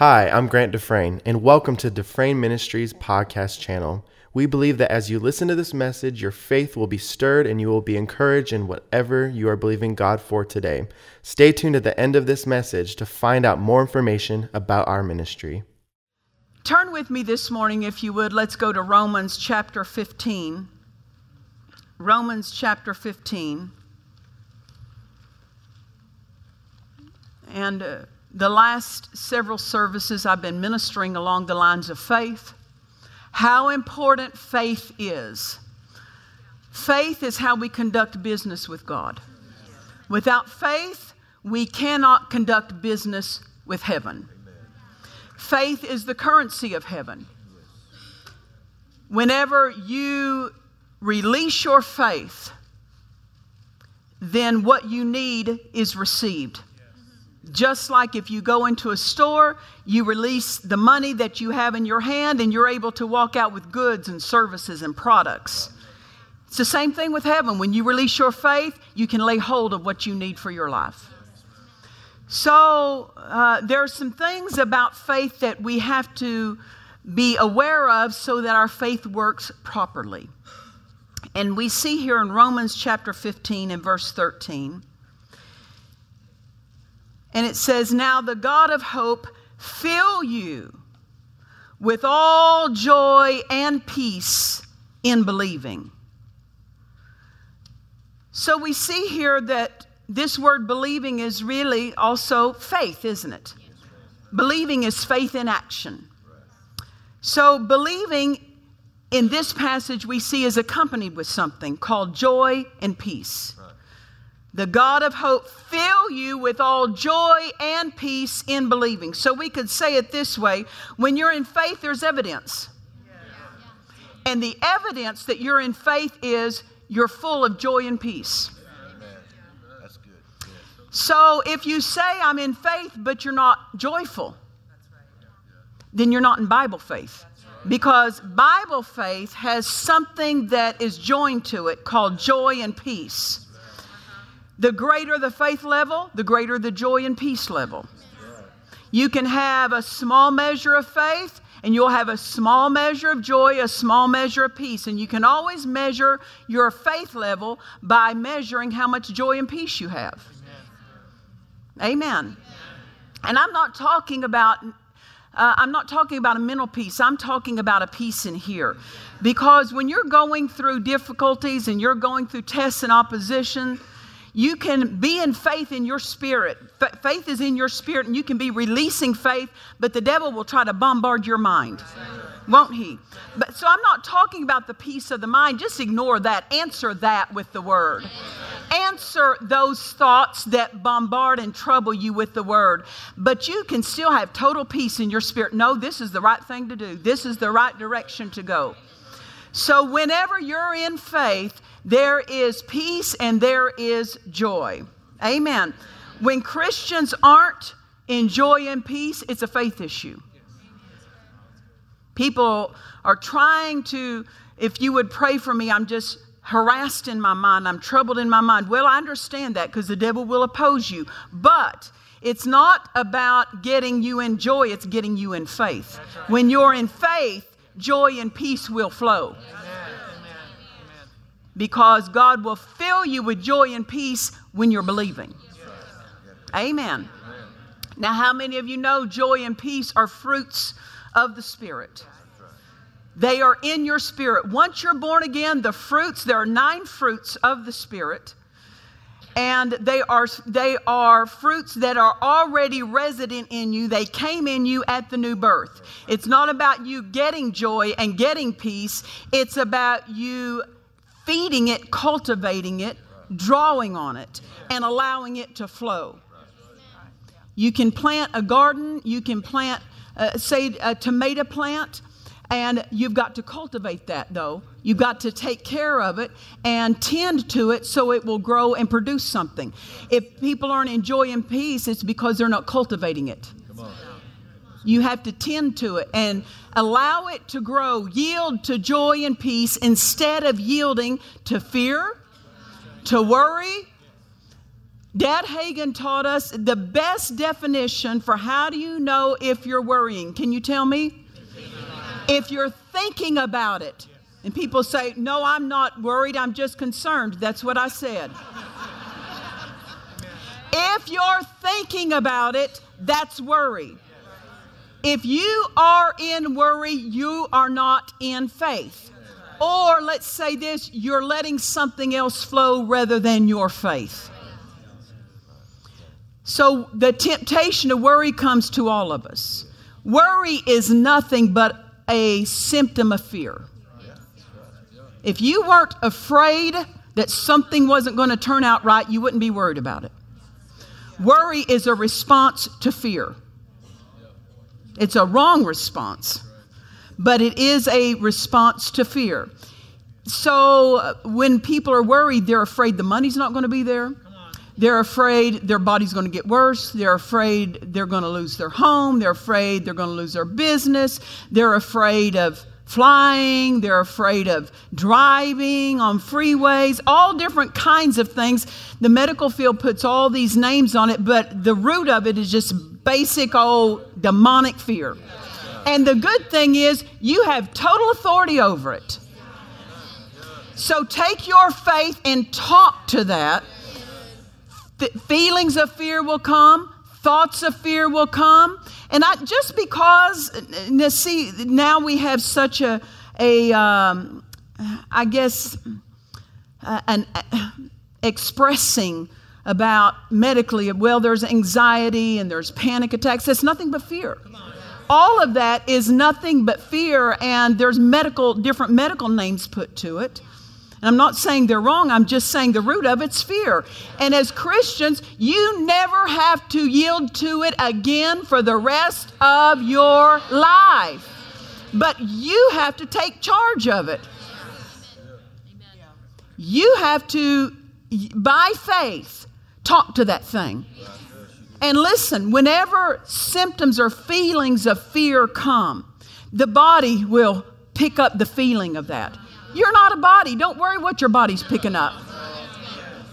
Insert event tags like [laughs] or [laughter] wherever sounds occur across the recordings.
Hi, I'm Grant Dufresne, and welcome to Dufresne Ministries podcast channel. We believe that as you listen to this message, your faith will be stirred and you will be encouraged in whatever you are believing God for today. Stay tuned at the end of this message to find out more information about our ministry. Turn with me this morning, if you would. Let's go to Romans chapter 15. Romans chapter 15. And uh, the last several services, I've been ministering along the lines of faith, how important faith is. Faith is how we conduct business with God. Without faith, we cannot conduct business with heaven. Faith is the currency of heaven. Whenever you release your faith, then what you need is received. Just like if you go into a store, you release the money that you have in your hand and you're able to walk out with goods and services and products. It's the same thing with heaven. When you release your faith, you can lay hold of what you need for your life. So, uh, there are some things about faith that we have to be aware of so that our faith works properly. And we see here in Romans chapter 15 and verse 13 and it says, Now the God of hope fill you with all joy and peace in believing. So we see here that this word believing is really also faith, isn't it? Believing is faith in action. So believing in this passage we see is accompanied with something called joy and peace. The God of hope fill you with all joy and peace in believing. So we could say it this way when you're in faith, there's evidence. And the evidence that you're in faith is you're full of joy and peace. That's good. So if you say, I'm in faith, but you're not joyful, then you're not in Bible faith. Because Bible faith has something that is joined to it called joy and peace. The greater the faith level, the greater the joy and peace level. You can have a small measure of faith and you'll have a small measure of joy, a small measure of peace. And you can always measure your faith level by measuring how much joy and peace you have. Amen. Amen. And I'm not talking about uh, I'm not talking about a mental peace. I'm talking about a peace in here. Because when you're going through difficulties and you're going through tests and opposition, you can be in faith in your spirit. F- faith is in your spirit, and you can be releasing faith, but the devil will try to bombard your mind, won't he? But so I'm not talking about the peace of the mind. Just ignore that. Answer that with the word. Answer those thoughts that bombard and trouble you with the word. But you can still have total peace in your spirit. No, this is the right thing to do. This is the right direction to go. So whenever you're in faith, there is peace and there is joy. Amen. When Christians aren't in joy and peace, it's a faith issue. People are trying to, if you would pray for me, I'm just harassed in my mind, I'm troubled in my mind. Well, I understand that because the devil will oppose you. But it's not about getting you in joy, it's getting you in faith. When you're in faith, joy and peace will flow because God will fill you with joy and peace when you're believing. Amen. Now, how many of you know joy and peace are fruits of the Spirit? They are in your spirit. Once you're born again, the fruits, there are nine fruits of the Spirit. And they are, they are fruits that are already resident in you. They came in you at the new birth. It's not about you getting joy and getting peace, it's about you feeding it, cultivating it, drawing on it, and allowing it to flow. You can plant a garden, you can plant, uh, say, a tomato plant, and you've got to cultivate that though. You've got to take care of it and tend to it so it will grow and produce something. If people aren't enjoying peace, it's because they're not cultivating it. You have to tend to it and allow it to grow, yield to joy and peace instead of yielding to fear, to worry, Dad Hagin taught us the best definition for how do you know if you're worrying. Can you tell me? If you're thinking about it. And people say, No, I'm not worried, I'm just concerned. That's what I said. If you're thinking about it, that's worry. If you are in worry, you are not in faith. Or let's say this you're letting something else flow rather than your faith. So the temptation of worry comes to all of us. Worry is nothing but a symptom of fear. If you weren't afraid that something wasn't going to turn out right, you wouldn't be worried about it. Worry is a response to fear. It's a wrong response, but it is a response to fear. So uh, when people are worried, they're afraid the money's not going to be there. They're afraid their body's going to get worse. They're afraid they're going to lose their home. They're afraid they're going to lose their business. They're afraid of flying, they're afraid of driving on freeways, all different kinds of things. The medical field puts all these names on it, but the root of it is just basic old demonic fear. And the good thing is, you have total authority over it. So take your faith and talk to that. Th- feelings of fear will come, thoughts of fear will come. And I, just because, see, now we have such a, a um, I guess, uh, an uh, expressing about medically, well, there's anxiety and there's panic attacks. That's nothing but fear. All of that is nothing but fear, and there's medical, different medical names put to it. And I'm not saying they're wrong, I'm just saying the root of it's fear. And as Christians, you never have to yield to it again for the rest of your life. But you have to take charge of it. You have to, by faith, talk to that thing. And listen, whenever symptoms or feelings of fear come, the body will pick up the feeling of that. You're not a body. Don't worry what your body's picking up.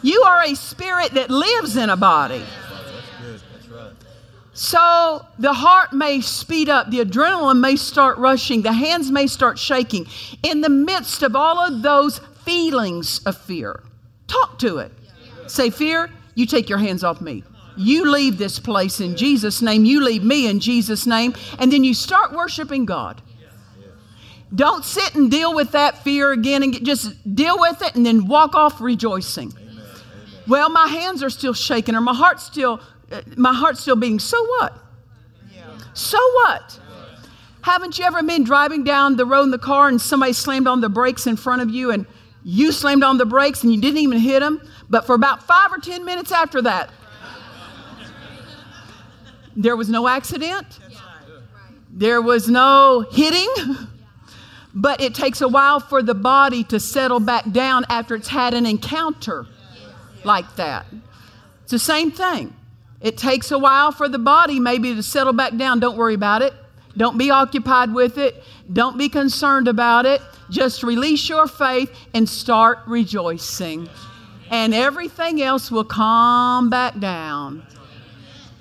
You are a spirit that lives in a body. So the heart may speed up, the adrenaline may start rushing, the hands may start shaking. In the midst of all of those feelings of fear, talk to it. Say, Fear, you take your hands off me. You leave this place in Jesus' name. You leave me in Jesus' name. And then you start worshiping God. Don't sit and deal with that fear again and get, just deal with it and then walk off rejoicing. Amen. Well, my hands are still shaking or my heart's still uh, my heart's still beating. So what? Yeah. So what? Yeah. Haven't you ever been driving down the road in the car and somebody slammed on the brakes in front of you and you slammed on the brakes and you didn't even hit them? But for about five or ten minutes after that, there was no accident. There was no hitting. But it takes a while for the body to settle back down after it's had an encounter like that. It's the same thing. It takes a while for the body maybe to settle back down. Don't worry about it. Don't be occupied with it. Don't be concerned about it. Just release your faith and start rejoicing. And everything else will calm back down.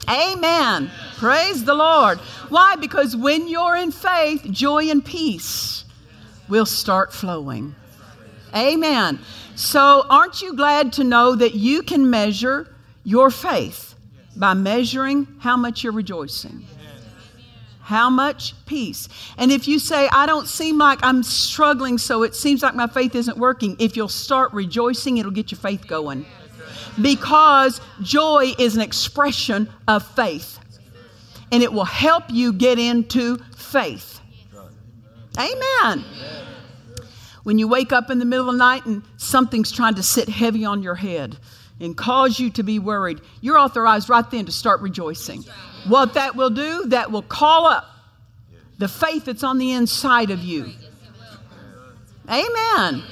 Amen. Praise the Lord. Why? Because when you're in faith, joy and peace will start flowing. Amen. So, aren't you glad to know that you can measure your faith by measuring how much you're rejoicing? How much peace. And if you say, I don't seem like I'm struggling, so it seems like my faith isn't working, if you'll start rejoicing, it'll get your faith going. Because joy is an expression of faith, and it will help you get into faith. Amen. When you wake up in the middle of the night and something's trying to sit heavy on your head and cause you to be worried, you're authorized right then to start rejoicing. What that will do, that will call up the faith that's on the inside of you. Amen.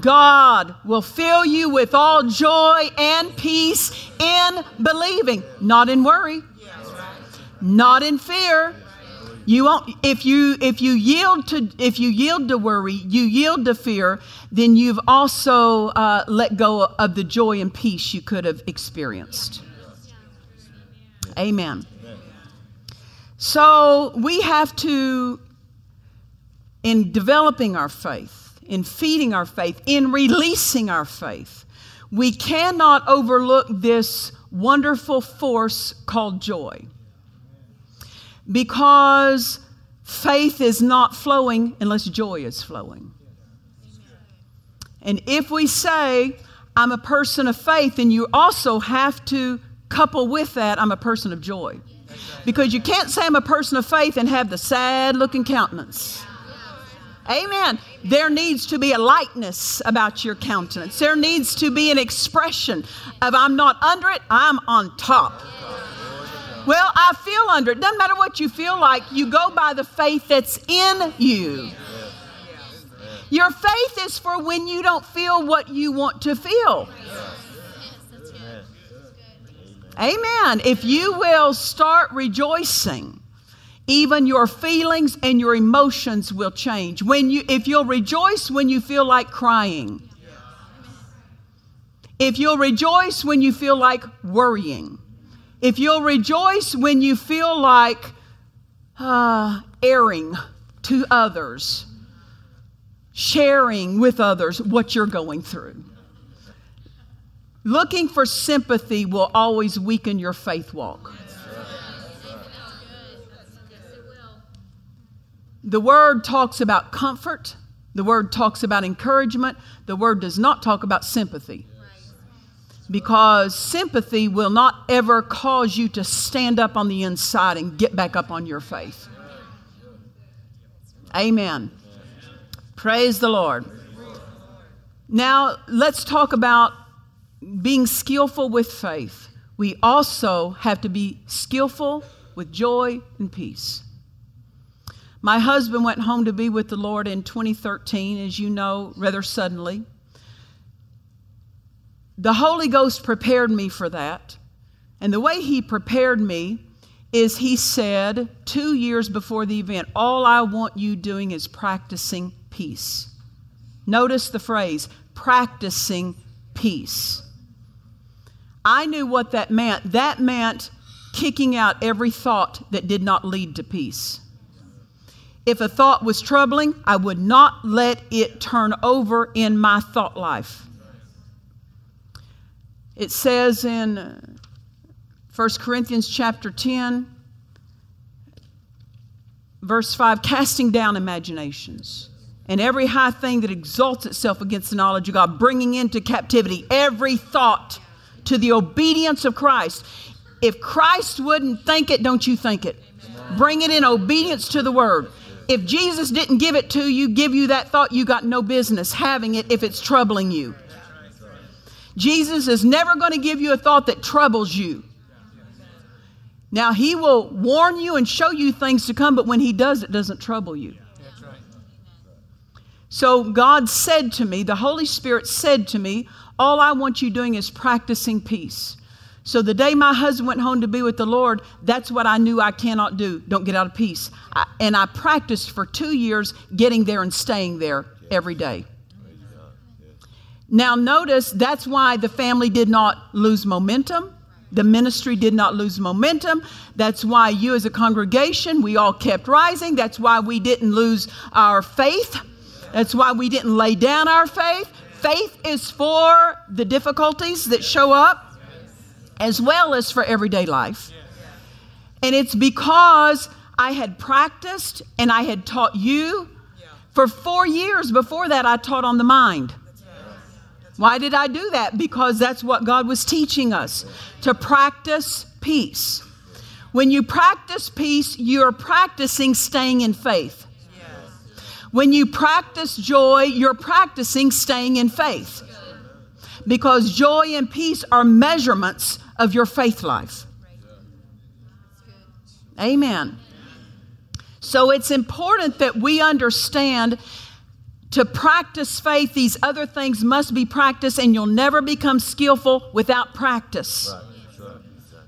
God will fill you with all joy and peace in believing, not in worry, not in fear, You won't if you if you yield to if you yield to worry, you yield to fear, then you've also uh, let go of the joy and peace you could have experienced. Amen. So we have to, in developing our faith, in feeding our faith, in releasing our faith, we cannot overlook this wonderful force called joy because faith is not flowing unless joy is flowing. And if we say, I'm a person of faith, then you also have to couple with that, I'm a person of joy. Because you can't say I'm a person of faith and have the sad looking countenance. Amen. There needs to be a lightness about your countenance. There needs to be an expression of I'm not under it, I'm on top. Well, I feel under it. Doesn't matter what you feel like, you go by the faith that's in you. Your faith is for when you don't feel what you want to feel. Amen. If you will start rejoicing, even your feelings and your emotions will change. When you if you'll rejoice when you feel like crying. If you'll rejoice when you feel like worrying if you'll rejoice when you feel like uh, erring to others, sharing with others what you're going through. Looking for sympathy will always weaken your faith walk. The word talks about comfort. The word talks about encouragement. The word does not talk about sympathy because sympathy will not ever cause you to stand up on the inside and get back up on your faith. Amen. Praise the Lord. Now, let's talk about being skillful with faith. We also have to be skillful with joy and peace. My husband went home to be with the Lord in 2013, as you know, rather suddenly. The Holy Ghost prepared me for that. And the way He prepared me is He said, two years before the event, all I want you doing is practicing peace. Notice the phrase, practicing peace. I knew what that meant. That meant kicking out every thought that did not lead to peace. If a thought was troubling, I would not let it turn over in my thought life. It says in uh, 1 Corinthians chapter 10, verse 5 casting down imaginations and every high thing that exalts itself against the knowledge of God, bringing into captivity every thought to the obedience of Christ. If Christ wouldn't think it, don't you think it? Bring it in obedience to the word. If Jesus didn't give it to you, give you that thought, you got no business having it if it's troubling you. Jesus is never going to give you a thought that troubles you. Now, He will warn you and show you things to come, but when He does, it doesn't trouble you. So, God said to me, the Holy Spirit said to me, All I want you doing is practicing peace. So, the day my husband went home to be with the Lord, that's what I knew I cannot do. Don't get out of peace. I, and I practiced for two years getting there and staying there every day. Now, notice that's why the family did not lose momentum. The ministry did not lose momentum. That's why you, as a congregation, we all kept rising. That's why we didn't lose our faith. That's why we didn't lay down our faith. Faith is for the difficulties that show up as well as for everyday life. And it's because I had practiced and I had taught you. For four years before that, I taught on the mind. Why did I do that? Because that's what God was teaching us to practice peace. When you practice peace, you're practicing staying in faith. When you practice joy, you're practicing staying in faith. Because joy and peace are measurements of your faith life. Amen. So it's important that we understand to practice faith, these other things must be practiced, and you'll never become skillful without practice.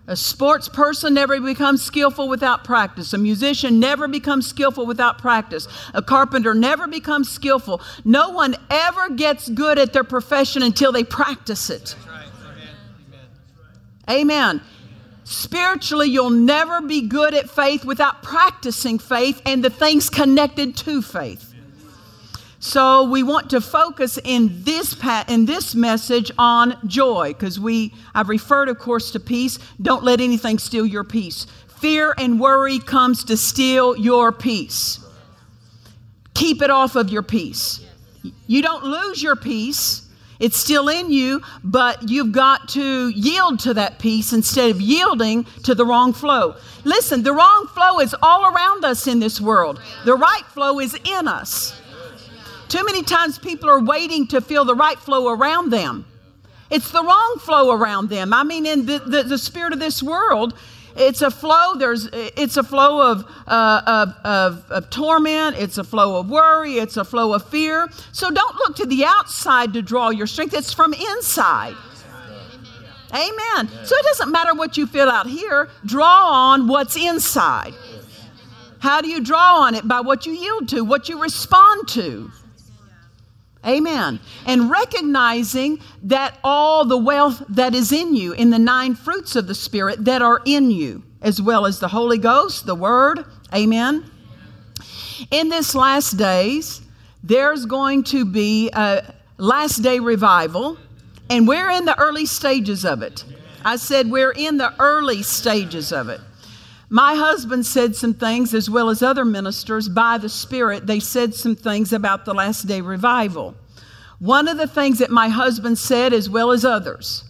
A sports person never becomes skillful without practice. A musician never becomes skillful without practice. A carpenter never becomes skillful. No one ever gets good at their profession until they practice it. Amen. Spiritually, you'll never be good at faith without practicing faith and the things connected to faith. So we want to focus in this pat in this message on joy because we I've referred of course to peace. Don't let anything steal your peace. Fear and worry comes to steal your peace. Keep it off of your peace. You don't lose your peace. It's still in you, but you've got to yield to that peace instead of yielding to the wrong flow. Listen, the wrong flow is all around us in this world. The right flow is in us. Too many times people are waiting to feel the right flow around them. It's the wrong flow around them. I mean, in the, the, the spirit of this world, it's a flow. There's it's a flow of, uh, of, of, of, torment. It's a flow of worry. It's a flow of fear. So don't look to the outside to draw your strength. It's from inside. Amen. So it doesn't matter what you feel out here. Draw on what's inside. How do you draw on it? By what you yield to, what you respond to. Amen. And recognizing that all the wealth that is in you, in the nine fruits of the Spirit that are in you, as well as the Holy Ghost, the Word. Amen. In this last days, there's going to be a last day revival, and we're in the early stages of it. I said we're in the early stages of it. My husband said some things, as well as other ministers, by the Spirit. They said some things about the last day revival. One of the things that my husband said, as well as others,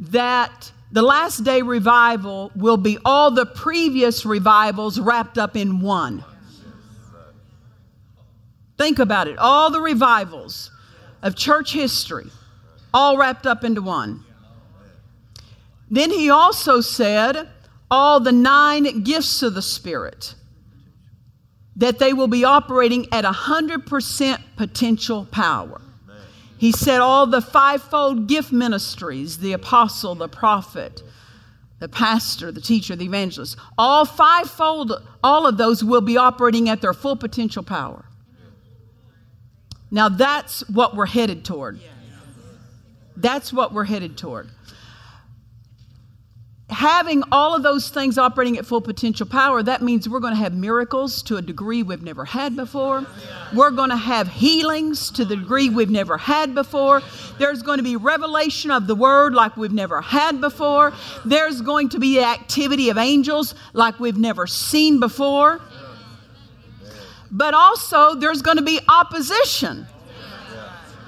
that the last day revival will be all the previous revivals wrapped up in one. Think about it all the revivals of church history, all wrapped up into one. Then he also said, all the nine gifts of the Spirit, that they will be operating at 100% potential power. He said all the fivefold gift ministries the apostle, the prophet, the pastor, the teacher, the evangelist all fivefold, all of those will be operating at their full potential power. Now that's what we're headed toward. That's what we're headed toward having all of those things operating at full potential power, that means we're going to have miracles to a degree we've never had before. We're going to have healings to the degree we've never had before. There's going to be revelation of the word like we've never had before. There's going to be activity of angels like we've never seen before. But also, there's going to be opposition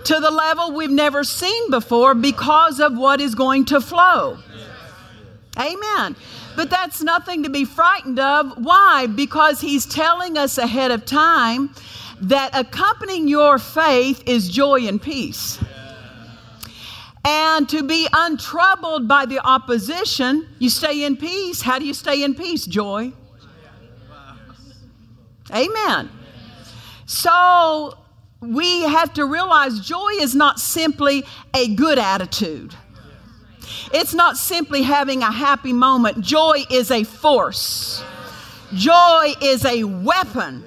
to the level we've never seen before because of what is going to flow. Amen. But that's nothing to be frightened of. Why? Because he's telling us ahead of time that accompanying your faith is joy and peace. And to be untroubled by the opposition, you stay in peace. How do you stay in peace? Joy. Amen. So we have to realize joy is not simply a good attitude. It's not simply having a happy moment. Joy is a force, joy is a weapon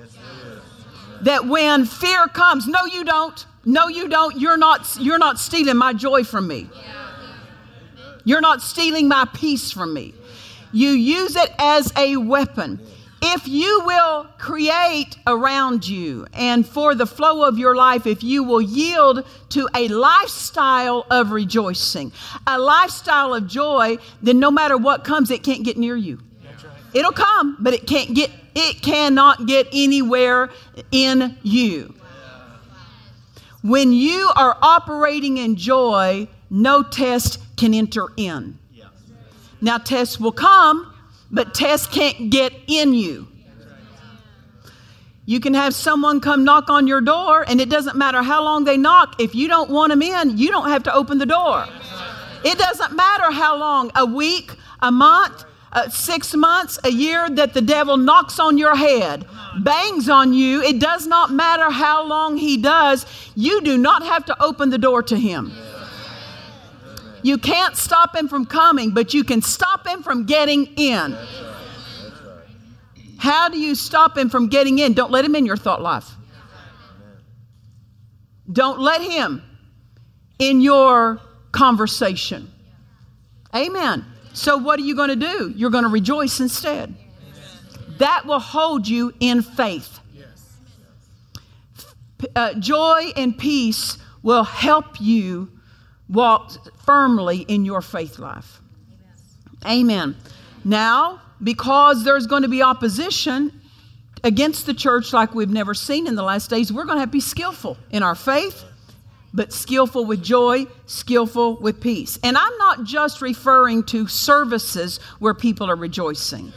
that when fear comes, no, you don't. No, you don't. You're not, you're not stealing my joy from me. You're not stealing my peace from me. You use it as a weapon if you will create around you and for the flow of your life, if you will yield to a lifestyle of rejoicing, a lifestyle of joy, then no matter what comes, it can't get near you. It'll come, but it can't get, it cannot get anywhere in you. When you are operating in joy, no test can enter in. Now, tests will come, but tests can't get in you. You can have someone come knock on your door, and it doesn't matter how long they knock. If you don't want them in, you don't have to open the door. It doesn't matter how long a week, a month, uh, six months, a year that the devil knocks on your head, bangs on you. It does not matter how long he does. You do not have to open the door to him. You can't stop him from coming, but you can stop him from getting in. How do you stop him from getting in? Don't let him in your thought life. Don't let him in your conversation. Amen. So, what are you going to do? You're going to rejoice instead. That will hold you in faith. Uh, joy and peace will help you walk firmly in your faith life. Amen. Now, because there's going to be opposition against the church like we've never seen in the last days, we're going to have to be skillful in our faith but skillful with joy, skillful with peace. And I'm not just referring to services where people are rejoicing.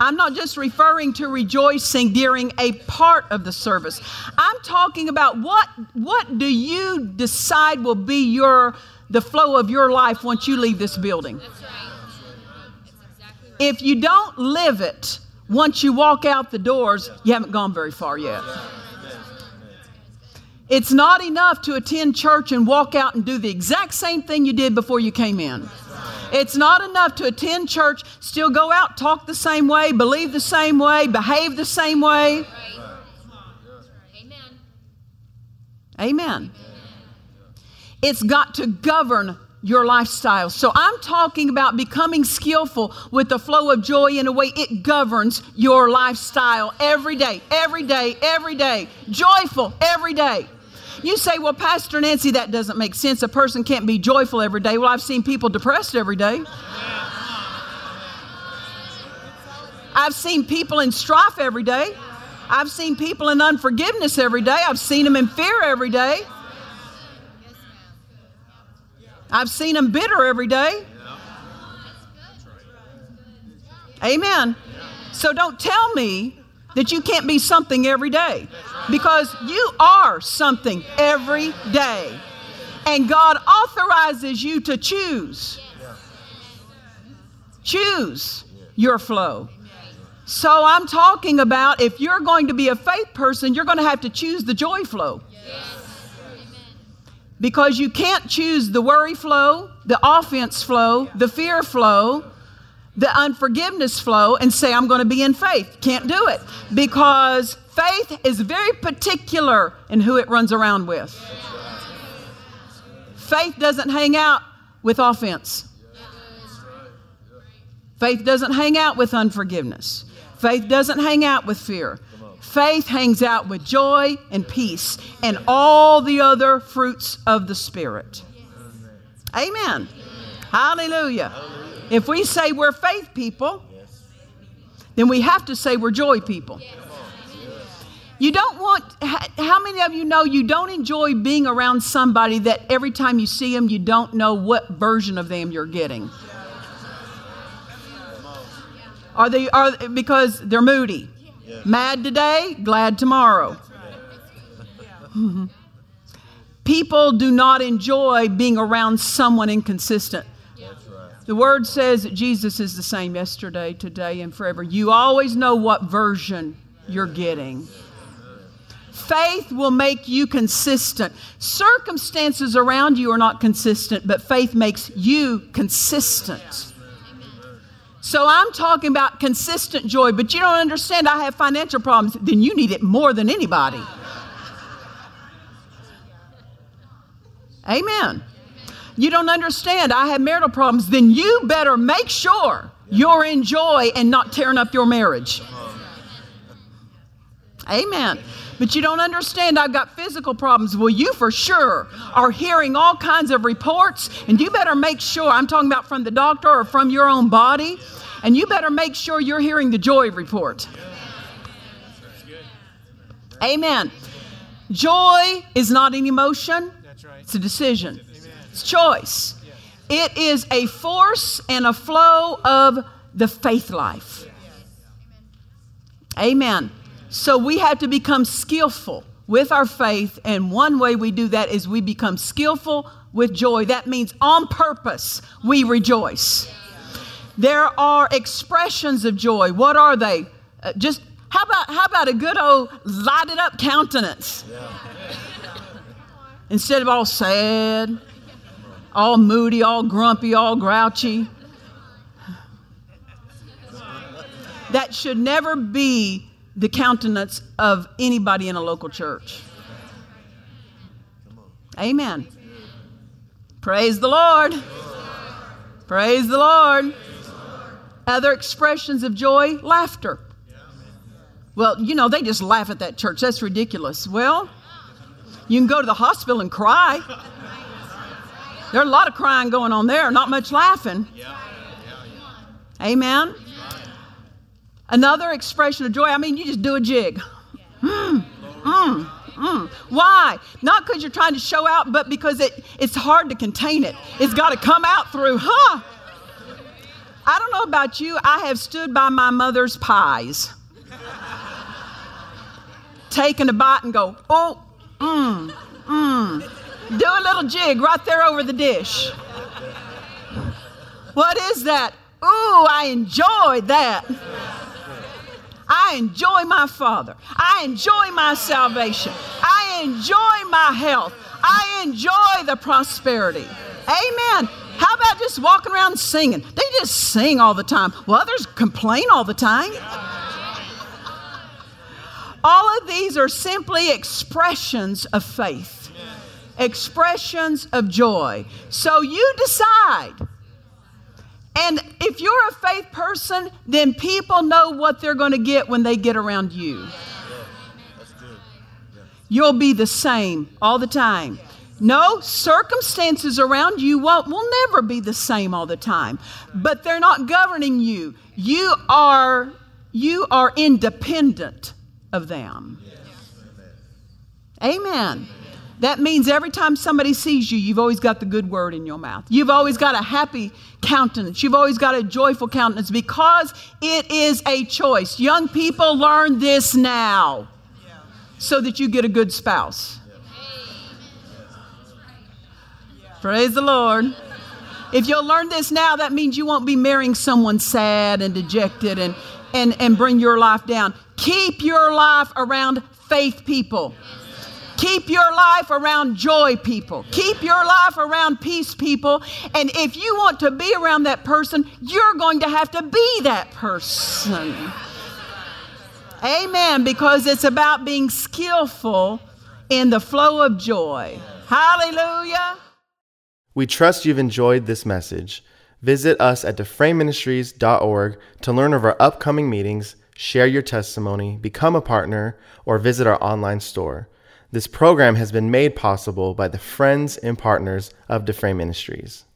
I'm not just referring to rejoicing during a part of the service. I'm talking about what what do you decide will be your the flow of your life once you leave this building. If you don't live it once you walk out the doors, you haven't gone very far yet. It's not enough to attend church and walk out and do the exact same thing you did before you came in. It's not enough to attend church, still go out, talk the same way, believe the same way, behave the same way. Amen. Amen. It's got to govern your lifestyle. So I'm talking about becoming skillful with the flow of joy in a way it governs your lifestyle every day, every day, every day. Joyful every day. You say, well, Pastor Nancy, that doesn't make sense. A person can't be joyful every day. Well, I've seen people depressed every day. I've seen people in strife every day. I've seen people in unforgiveness every day. I've seen them in fear every day. I've seen them bitter every day. Amen. So don't tell me that you can't be something every day because you are something every day. And God authorizes you to choose. Choose your flow. So I'm talking about if you're going to be a faith person, you're going to have to choose the joy flow. Because you can't choose the worry flow, the offense flow, the fear flow, the unforgiveness flow and say, I'm going to be in faith. Can't do it because faith is very particular in who it runs around with. Faith doesn't hang out with offense, faith doesn't hang out with unforgiveness, faith doesn't hang out with fear. Faith hangs out with joy and peace and all the other fruits of the Spirit. Amen. Hallelujah. If we say we're faith people, then we have to say we're joy people. You don't want, how many of you know you don't enjoy being around somebody that every time you see them, you don't know what version of them you're getting? Are they, are, because they're moody. Mad today, glad tomorrow. [laughs] People do not enjoy being around someone inconsistent. The word says that Jesus is the same yesterday, today, and forever. You always know what version you're getting. Faith will make you consistent. Circumstances around you are not consistent, but faith makes you consistent. So I'm talking about consistent joy, but you don't understand I have financial problems, then you need it more than anybody. Amen you don't understand, I have marital problems, then you better make sure you're in joy and not tearing up your marriage. Amen. But you don't understand, I've got physical problems. Well, you for sure are hearing all kinds of reports, and you better make sure I'm talking about from the doctor or from your own body, and you better make sure you're hearing the joy report. Amen. Joy is not an emotion, it's a decision. Choice. It is a force and a flow of the faith life. Amen. So we have to become skillful with our faith, and one way we do that is we become skillful with joy. That means on purpose we rejoice. There are expressions of joy. What are they? Uh, just how about how about a good old lighted up countenance? Instead of all sad, all moody, all grumpy, all grouchy. That should never be the countenance of anybody in a local church. Amen. Praise the Lord. Praise the Lord. Other expressions of joy, laughter. Well, you know, they just laugh at that church. That's ridiculous. Well, you can go to the hospital and cry. There's a lot of crying going on there, not much laughing. Yeah. Amen. Another expression of joy, I mean, you just do a jig. Mm, mm, mm. Why? Not because you're trying to show out, but because it, it's hard to contain it. It's got to come out through, huh? I don't know about you, I have stood by my mother's pies, taken a bite and go, oh, mmm, mmm. Do a little jig right there over the dish. What is that? Ooh, I enjoyed that. I enjoy my Father. I enjoy my salvation. I enjoy my health. I enjoy the prosperity. Amen. How about just walking around singing? They just sing all the time. Well, others complain all the time. All of these are simply expressions of faith expressions of joy. So you decide. And if you're a faith person, then people know what they're going to get when they get around you. You'll be the same all the time. No, circumstances around you won't, will never be the same all the time. But they're not governing you. You are, you are independent of them. Amen. That means every time somebody sees you, you've always got the good word in your mouth. You've always got a happy countenance. You've always got a joyful countenance because it is a choice. Young people learn this now so that you get a good spouse. Praise the Lord. If you'll learn this now, that means you won't be marrying someone sad and dejected and, and, and bring your life down. Keep your life around faith people. Keep your life around joy people. Keep your life around peace people. And if you want to be around that person, you're going to have to be that person. Amen. Because it's about being skillful in the flow of joy. Hallelujah. We trust you've enjoyed this message. Visit us at dufresneministries.org to learn of our upcoming meetings, share your testimony, become a partner, or visit our online store. This program has been made possible by the friends and partners of Dufresne Ministries.